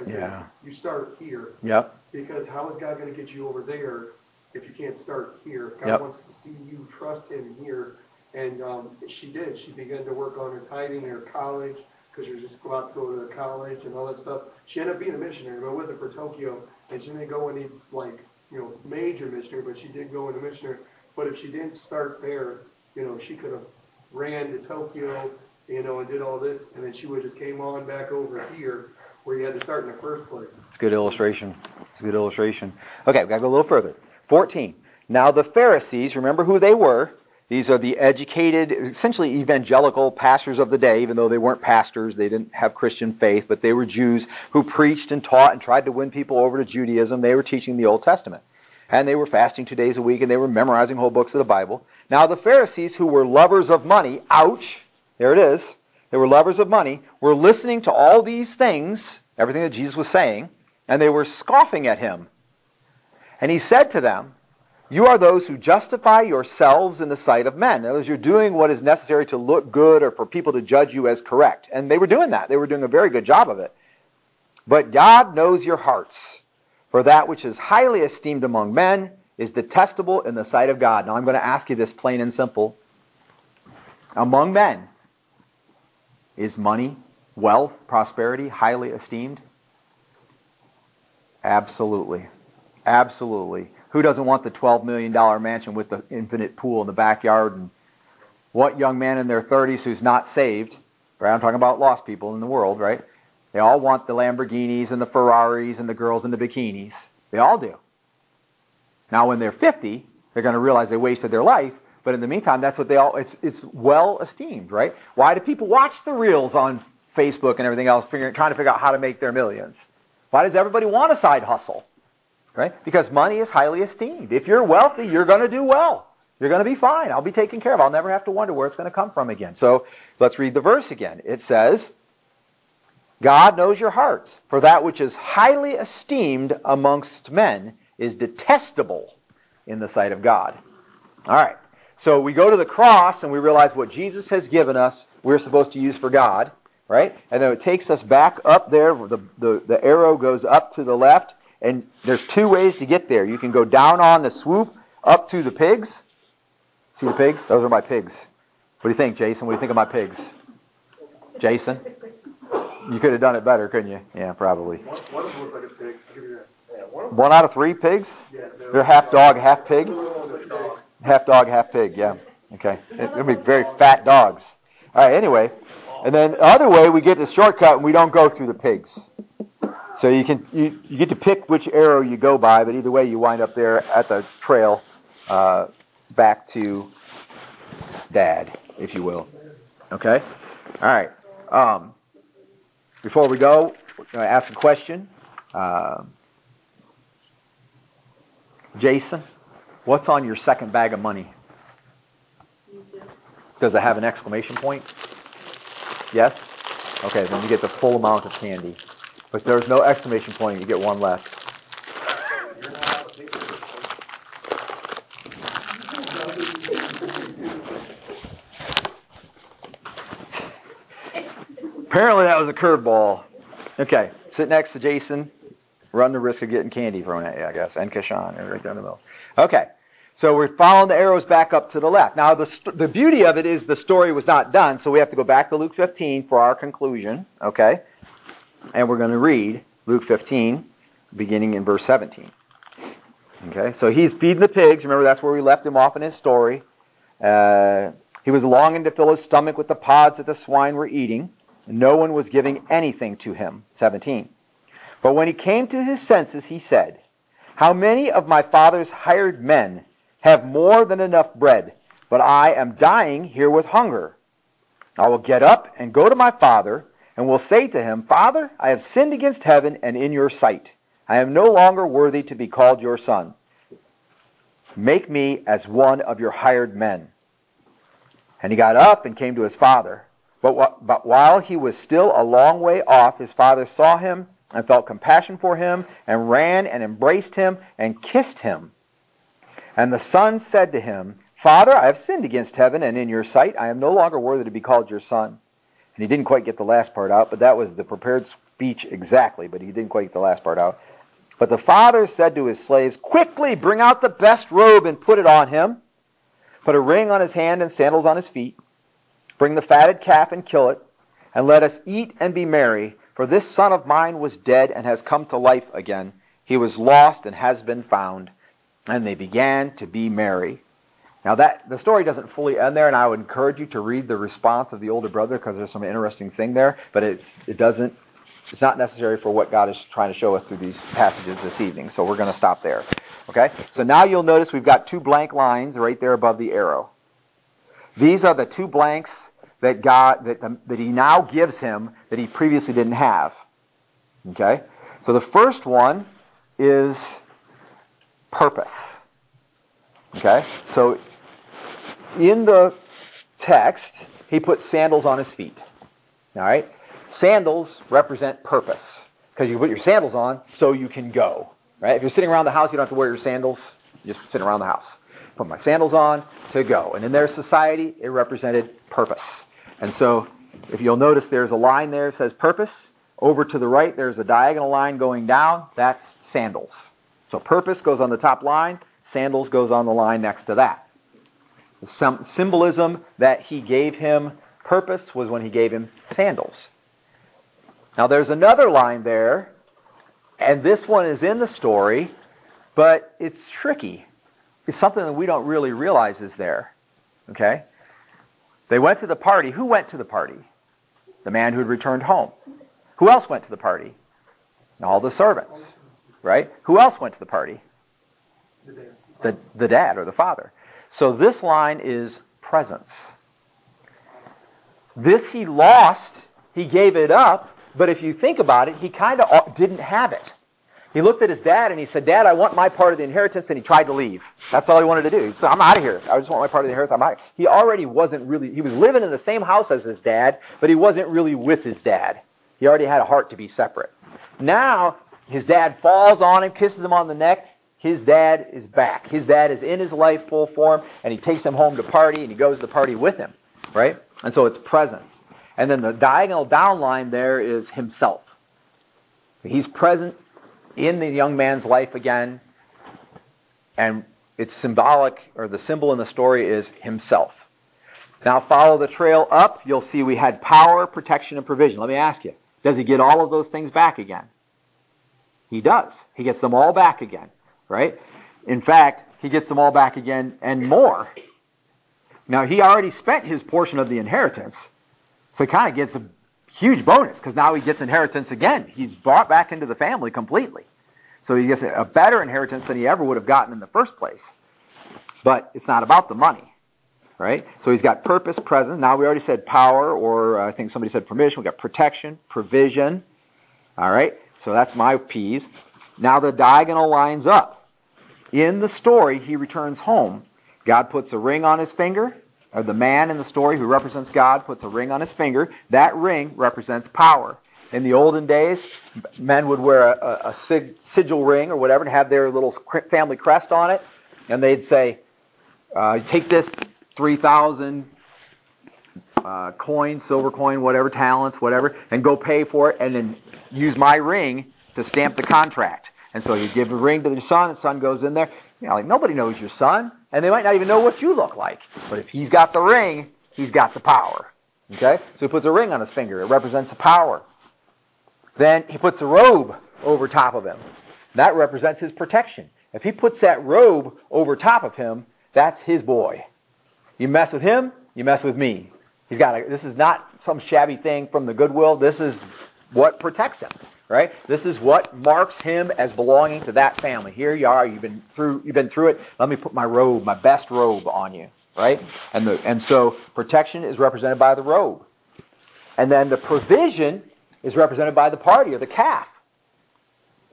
I said, Yeah. You start here. Yep. Because how is God going to get you over there if you can't start here? God Yep. wants to see you trust Him here. And um, she did. She began to work on her tithing in her college because she just go out to go to college and all that stuff. She ended up being a missionary, but it wasn't for Tokyo. And she didn't go any like you know major missionary, but she did go into missionary. But if she didn't start there, you know, she could have ran to Tokyo, you know, and did all this, and then she would just came on back over here where you had to start in the first place. It's a good illustration. It's a good illustration. Okay, we've got to go a little further. 14. Now the Pharisees, remember who they were? These are the educated, essentially evangelical pastors of the day, even though they weren't pastors, they didn't have Christian faith, but they were Jews who preached and taught and tried to win people over to Judaism. They were teaching the Old Testament. And they were fasting two days a week and they were memorizing whole books of the Bible. Now the Pharisees, who were lovers of money, ouch, there it is, they were lovers of money, were listening to all these things, everything that Jesus was saying, and they were scoffing at him. And he said to them, You are those who justify yourselves in the sight of men. In other words, you're doing what is necessary to look good or for people to judge you as correct. And they were doing that. They were doing a very good job of it. But God knows your hearts. For that which is highly esteemed among men is detestable in the sight of God. Now I'm going to ask you this plain and simple. Among men, is money, wealth, prosperity highly esteemed? Absolutely. Absolutely. Who doesn't want the $12 million mansion with the infinite pool in the backyard? And what young man in their 30s who's not saved, right? I'm talking about lost people in the world, right? They all want the Lamborghinis and the Ferraris and the girls in the bikinis. They all do. Now, when they're 50, they're going to realize they wasted their life. But in the meantime, that's what they all, it's, it's well esteemed, right? Why do people watch the reels on Facebook and everything else, figuring, trying to figure out how to make their millions? Why does everybody want a side hustle? Right? Because money is highly esteemed. If you're wealthy, you're going to do well. You're going to be fine. I'll be taken care of. I'll never have to wonder where it's going to come from again. So let's read the verse again. It says, God knows your hearts, for that which is highly esteemed amongst men is detestable in the sight of God. All right. So we go to the cross and we realize what Jesus has given us, we're supposed to use for God, right? And then it takes us back up there. The, the, the arrow goes up to the left, and there's two ways to get there. You can go down on the swoop up to the pigs. See the pigs? Those are my pigs. What do you think, Jason? What do you think of my pigs? Jason? You could have done it better, couldn't you? Yeah, probably. One, one of them looked like pig. I'll give you that. One out of three pigs? Yeah, They're half dog, half pig? dog. Half dog, half pig, yeah. Okay. They'll be very fat dogs. All right, anyway. And then the other way, we get the shortcut and we don't go through the pigs. So you can you, you get to pick which arrow you go by, but either way, you wind up there at the trail uh, back to dad, if you will. Okay? All right. Um, before we go, I ask a question. Uh, Jason, what's on your second bag of money? Does it have an exclamation point? Yes? Okay, then you get the full amount of candy. But there's no exclamation point, you get one less. Apparently that was a curveball. Okay, sit next to Jason. Run the risk of getting candy thrown at you, I guess. And Kashan, right down the middle. Okay, so we're following the arrows back up to the left. Now, the, st- the beauty of it is the story was not done, so we have to go back to Luke 15 for our conclusion. Okay, and we're going to read Luke 15, beginning in verse 17. Okay, so he's feeding the pigs. Remember, that's where we left him off in his story. Uh, he was longing to fill his stomach with the pods that the swine were eating. No one was giving anything to him. 17. But when he came to his senses, he said, How many of my father's hired men have more than enough bread, but I am dying here with hunger? I will get up and go to my father, and will say to him, Father, I have sinned against heaven and in your sight. I am no longer worthy to be called your son. Make me as one of your hired men. And he got up and came to his father. But, but while he was still a long way off, his father saw him and felt compassion for him and ran and embraced him and kissed him. And the son said to him, Father, I have sinned against heaven and in your sight. I am no longer worthy to be called your son. And he didn't quite get the last part out, but that was the prepared speech exactly, but he didn't quite get the last part out. But the father said to his slaves, Quickly bring out the best robe and put it on him. Put a ring on his hand and sandals on his feet Bring the fatted calf and kill it, and let us eat and be merry. For this son of mine was dead and has come to life again. He was lost and has been found. And they began to be merry. Now that the story doesn't fully end there, and I would encourage you to read the response of the older brother because there's some interesting thing there. But it's it doesn't it's not necessary for what God is trying to show us through these passages this evening. So we're going to stop there. Okay. So now you'll notice we've got two blank lines right there above the arrow. These are the two blanks that God that, that he now gives him that he previously didn't have. Okay? So the first one is purpose. Okay? So in the text, he puts sandals on his feet. All right? Sandals represent purpose because you put your sandals on so you can go. Right? If you're sitting around the house, you don't have to wear your sandals. You just sit around the house. Put my sandals on to go. And in their society, it represented purpose. And so if you'll notice there's a line there that says purpose. Over to the right, there's a diagonal line going down. That's sandals. So purpose goes on the top line. Sandals goes on the line next to that. The symbolism that he gave him purpose was when he gave him sandals. Now there's another line there, and this one is in the story, but it's tricky. It's something that we don't really realize is there. Okay? They went to the party. Who went to the party? The man who had returned home. Who else went to the party? All the servants, right? Who else went to the party? The, the dad or the father. So this line is presence. This he lost, he gave it up, but if you think about it, he kind of didn't have it. He looked at his dad and he said, Dad, I want my part of the inheritance, and he tried to leave. That's all he wanted to do. He said, I'm out of here. I just want my part of the inheritance. I'm out. He already wasn't really, he was living in the same house as his dad, but he wasn't really with his dad. He already had a heart to be separate. Now, his dad falls on him, kisses him on the neck. His dad is back. His dad is in his life full form, and he takes him home to party, and he goes to party with him, right? And so it's presence. And then the diagonal down line there is himself. He's present in the young man's life again, and it's symbolic, or the symbol in the story is himself. Now follow the trail up. You'll see we had power, protection, and provision. Let me ask you, does he get all of those things back again? He does. He gets them all back again, right? In fact, he gets them all back again and more. Now, he already spent his portion of the inheritance, so he kind of gets a huge bonus because now he gets inheritance again. He's brought back into the family completely. So he gets a better inheritance than he ever would have gotten in the first place. but it's not about the money. Right? So he's got purpose, presence. Now we already said power, or uh, I think somebody said permission. We got protection, provision. All right? So that's my P's. Now the diagonal lines up. In the story, he returns home. God puts a ring on his finger, or the man in the story who represents God puts a ring on his finger. That ring represents power. In the olden days, men would wear a, a, a sigil ring or whatever and have their little family crest on it, and they'd say, uh, "Take this 3,000 uh, coins, silver coin, whatever, talents, whatever, and go pay for it, and then use my ring to stamp the contract. And so you give a ring to your son, the son goes in there. You know, like nobody knows your son, and they might not even know what you look like. But if he's got the ring, he's got the power. Okay? So he puts a ring on his finger. It represents the power. Then he puts a robe over top of him. That represents his protection. If he puts that robe over top of him, that's his boy. You mess with him, you mess with me. He's got a, this is not some shabby thing from the Goodwill. This is what protects him, right? This is what marks him as belonging to that family. Here you are. You've been through. You've been through it. Let me put my robe, my best robe, on you, right? And the and so protection is represented by the robe, and then the provision is represented by the party or the calf,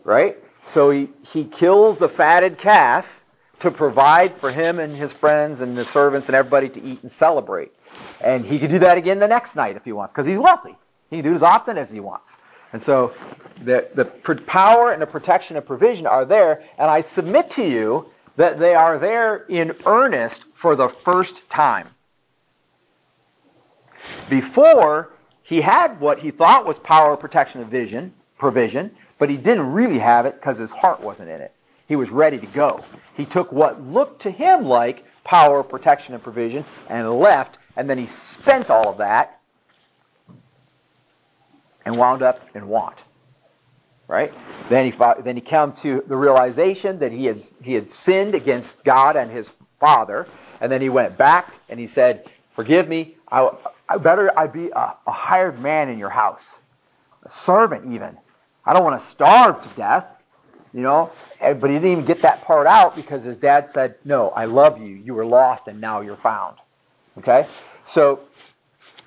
right? So he he kills the fatted calf to provide for him and his friends and the servants and everybody to eat and celebrate. And he can do that again the next night if he wants, because he's wealthy. He can do it as often as he wants. And so the, the power and the protection and provision are there, and I submit to you that they are there in earnest for the first time. Before, he had what he thought was power, protection, and vision, provision, but he didn't really have it because his heart wasn't in it. He was ready to go. He took what looked to him like power, protection, and provision and left, and then he spent all of that and wound up in want. Right? Then he fought, then he came to the realization that he had he had sinned against God and his father, and then he went back and he said, "Forgive me. I, I better I be a, a hired man in your house, a servant even. I don't want to starve to death." you know. But he didn't even get that part out because his dad said, "No, I love you. You were lost and now you're found." Okay, so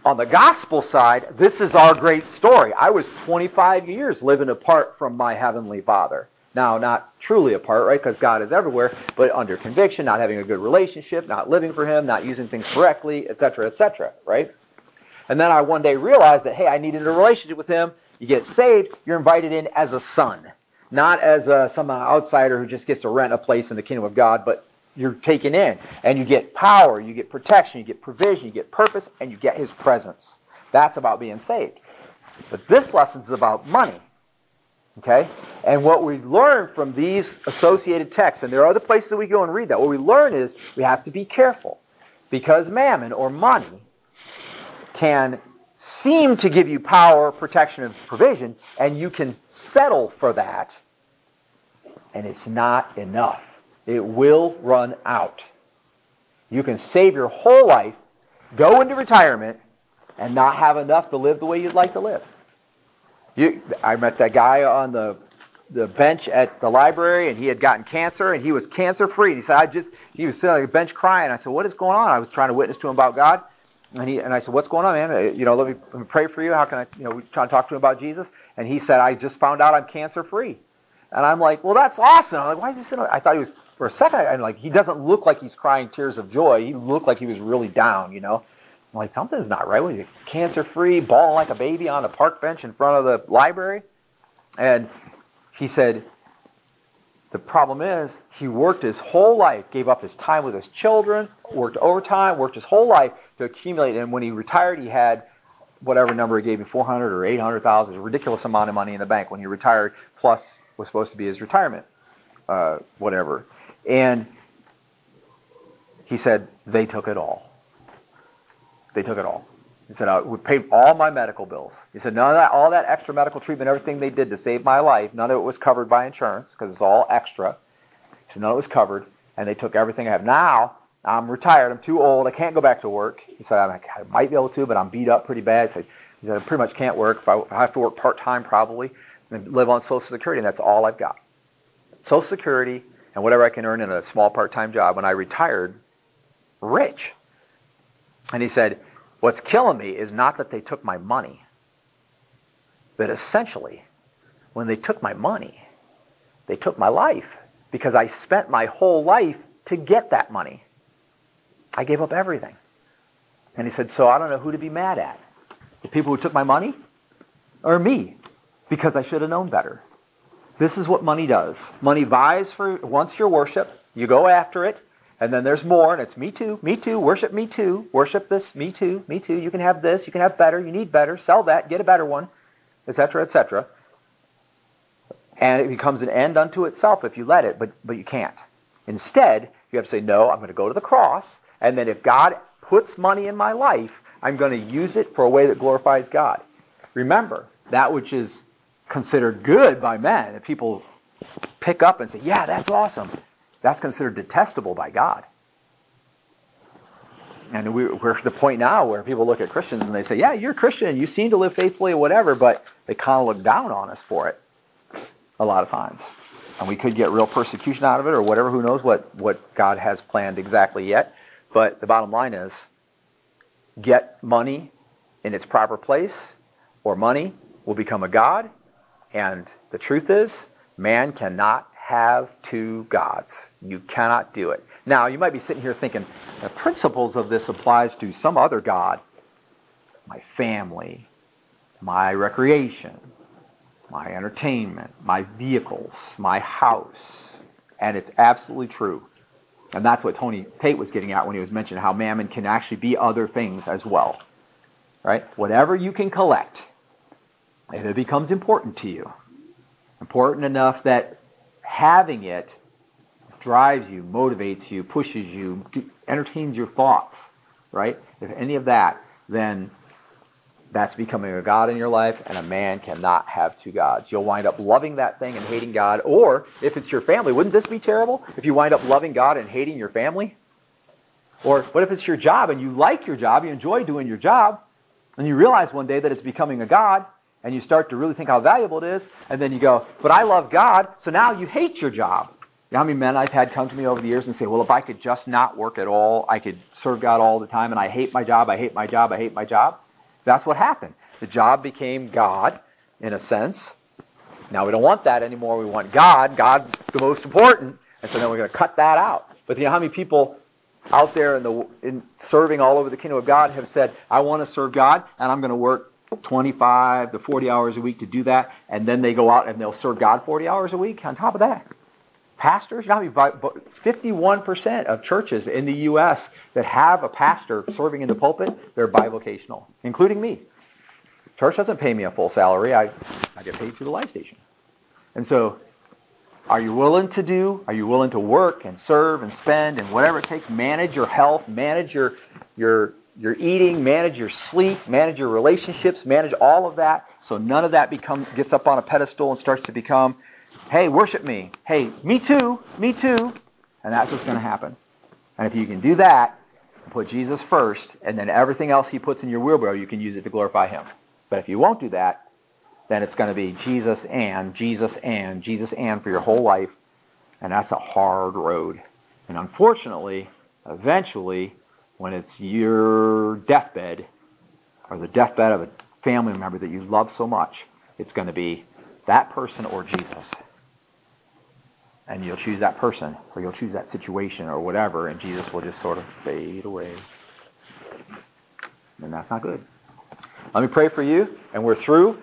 on the gospel side, this is our great story. I was 25 years living apart from my heavenly Father. Now, not truly apart, right? Because God is everywhere, but under conviction, not having a good relationship, not living for Him, not using things correctly, etc., etc., right? And then I one day realized that, hey, I needed a relationship with Him. You get saved, you're invited in as a son not as a, some outsider who just gets to rent a place in the kingdom of God, but you're taken in and you get power, you get protection, you get provision, you get purpose, and you get his presence. That's about being saved. But this lesson is about money. Okay? And what we learn from these associated texts, and there are other places that we go and read that, what we learn is we have to be careful because mammon or money can seem to give you power, protection, and provision, and you can settle for that, and it's not enough. It will run out. You can save your whole life, go into retirement, and not have enough to live the way you'd like to live. You, I met that guy on the the bench at the library, and he had gotten cancer, and he was cancer free. He said, "I just," he was sitting on the bench crying. I said, "What is going on?" I was trying to witness to him about God. And he and I said, "What's going on, man? Uh, you know, let me, let me pray for you. How can I, you know, trying to talk to him about Jesus?" And he said, "I just found out I'm cancer free." And I'm like, "Well, that's awesome." I'm like, "Why is he sitting?" I thought he was for a second. I'm like, he doesn't look like he's crying tears of joy. He looked like he was really down, you know. I'm like, something's not right. When you cancer free, bawling like a baby on a park bench in front of the library, and he said, the problem is, he worked his whole life, gave up his time with his children, worked overtime, worked his whole life to accumulate. And when he retired, he had whatever number he gave me, 400 or 800,000, a ridiculous amount of money in the bank when he retired, plus was supposed to be his retirement, uh, whatever. And he said, they took it all. They took it all. He said, I paid all my medical bills. He said, none of that, all that extra medical treatment, everything they did to save my life, none of it was covered by insurance because it's all extra. He said, none of it was covered, and they took everything I have. Now, I'm retired. I'm too old. I can't go back to work. He said, I might be able to, but I'm beat up pretty bad. He said, he said I pretty much can't work. I, I have to work part-time probably and live on Social Security, and that's all I've got. Social Security and whatever I can earn in a small part-time job when I retired rich. And he said, what's killing me is not that they took my money, but essentially, when they took my money, they took my life because I spent my whole life to get that money. I gave up everything. And he said, so I don't know who to be mad at. The people who took my money or me because I should have known better. This is what money does. Money vies for wants your worship. You go after it, and then there's more, and it's me too, me too, worship me too, worship this, me too, me too. You can have this, you can have better, you need better, sell that, get a better one, etc., etc. And it becomes an end unto itself if you let it, but but you can't. Instead, you have to say, no, I'm going to go to the cross, and then if God puts money in my life, I'm going to use it for a way that glorifies God. Remember, that which is considered good by men, if people pick up and say, yeah, that's awesome, that's considered detestable by God. And we, are at the point now where people look at Christians and they say, yeah, you're a Christian, you seem to live faithfully or whatever, but they kind of look down on us for it a lot of times. And we could get real persecution out of it or whatever, who knows what, what God has planned exactly yet. But the bottom line is get money in its proper place, or money will become a God. And the truth is, man cannot have two gods. You cannot do it. Now, you might be sitting here thinking, the principles of this applies to some other God. My family, my recreation, my entertainment, my vehicles, my house. And it's absolutely true. And that's what Tony Tate was getting at when he was mentioning how mammon can actually be other things as well. Right? Whatever you can collect, if it becomes important to you, important enough that having it drives you, motivates you, pushes you, entertains your thoughts, right? If any of that, then that's becoming a God in your life, and a man cannot have two gods. You'll wind up loving that thing and hating God. Or if it's your family, wouldn't this be terrible if you wind up loving God and hating your family? Or what if it's your job and you like your job, you enjoy doing your job, and you realize one day that it's becoming a God, and you start to really think how valuable it is, and then you go, but I love God, so now you hate your job. You know how many men I've had come to me over the years and say, well, if I could just not work at all, I could serve God all the time, and I hate my job, I hate my job, I hate my job. That's what happened. The job became God, in a sense. Now we don't want that anymore. We want God. God the most important. And so then we're going to cut that out. But you know how many people out there in the in serving all over the kingdom of God have said, I want to serve God and I'm going to work 25 to 40 hours a week to do that. And then they go out and they'll serve God 40 hours a week on top of that. Pastors, know, 51% of churches in the U.S. that have a pastor serving in the pulpit, they're bivocational, including me. Church doesn't pay me a full salary. I, I get paid through the Life Station. And so, are you willing to do? Are you willing to work and serve and spend and whatever it takes? Manage your health, manage your your your eating, manage your sleep, manage your relationships, manage all of that, so none of that become gets up on a pedestal and starts to become Hey, worship me. Hey, me too. Me too. And that's what's going to happen. And if you can do that, put Jesus first, and then everything else he puts in your wheelbarrow, you can use it to glorify him. But if you won't do that, then it's going to be Jesus and, Jesus and, Jesus and for your whole life. And that's a hard road. And unfortunately, eventually, when it's your deathbed, or the deathbed of a family member that you love so much, it's going to be that person or Jesus and you'll choose that person or you'll choose that situation or whatever, and Jesus will just sort of fade away. And that's not good. Let me pray for you, and we're through.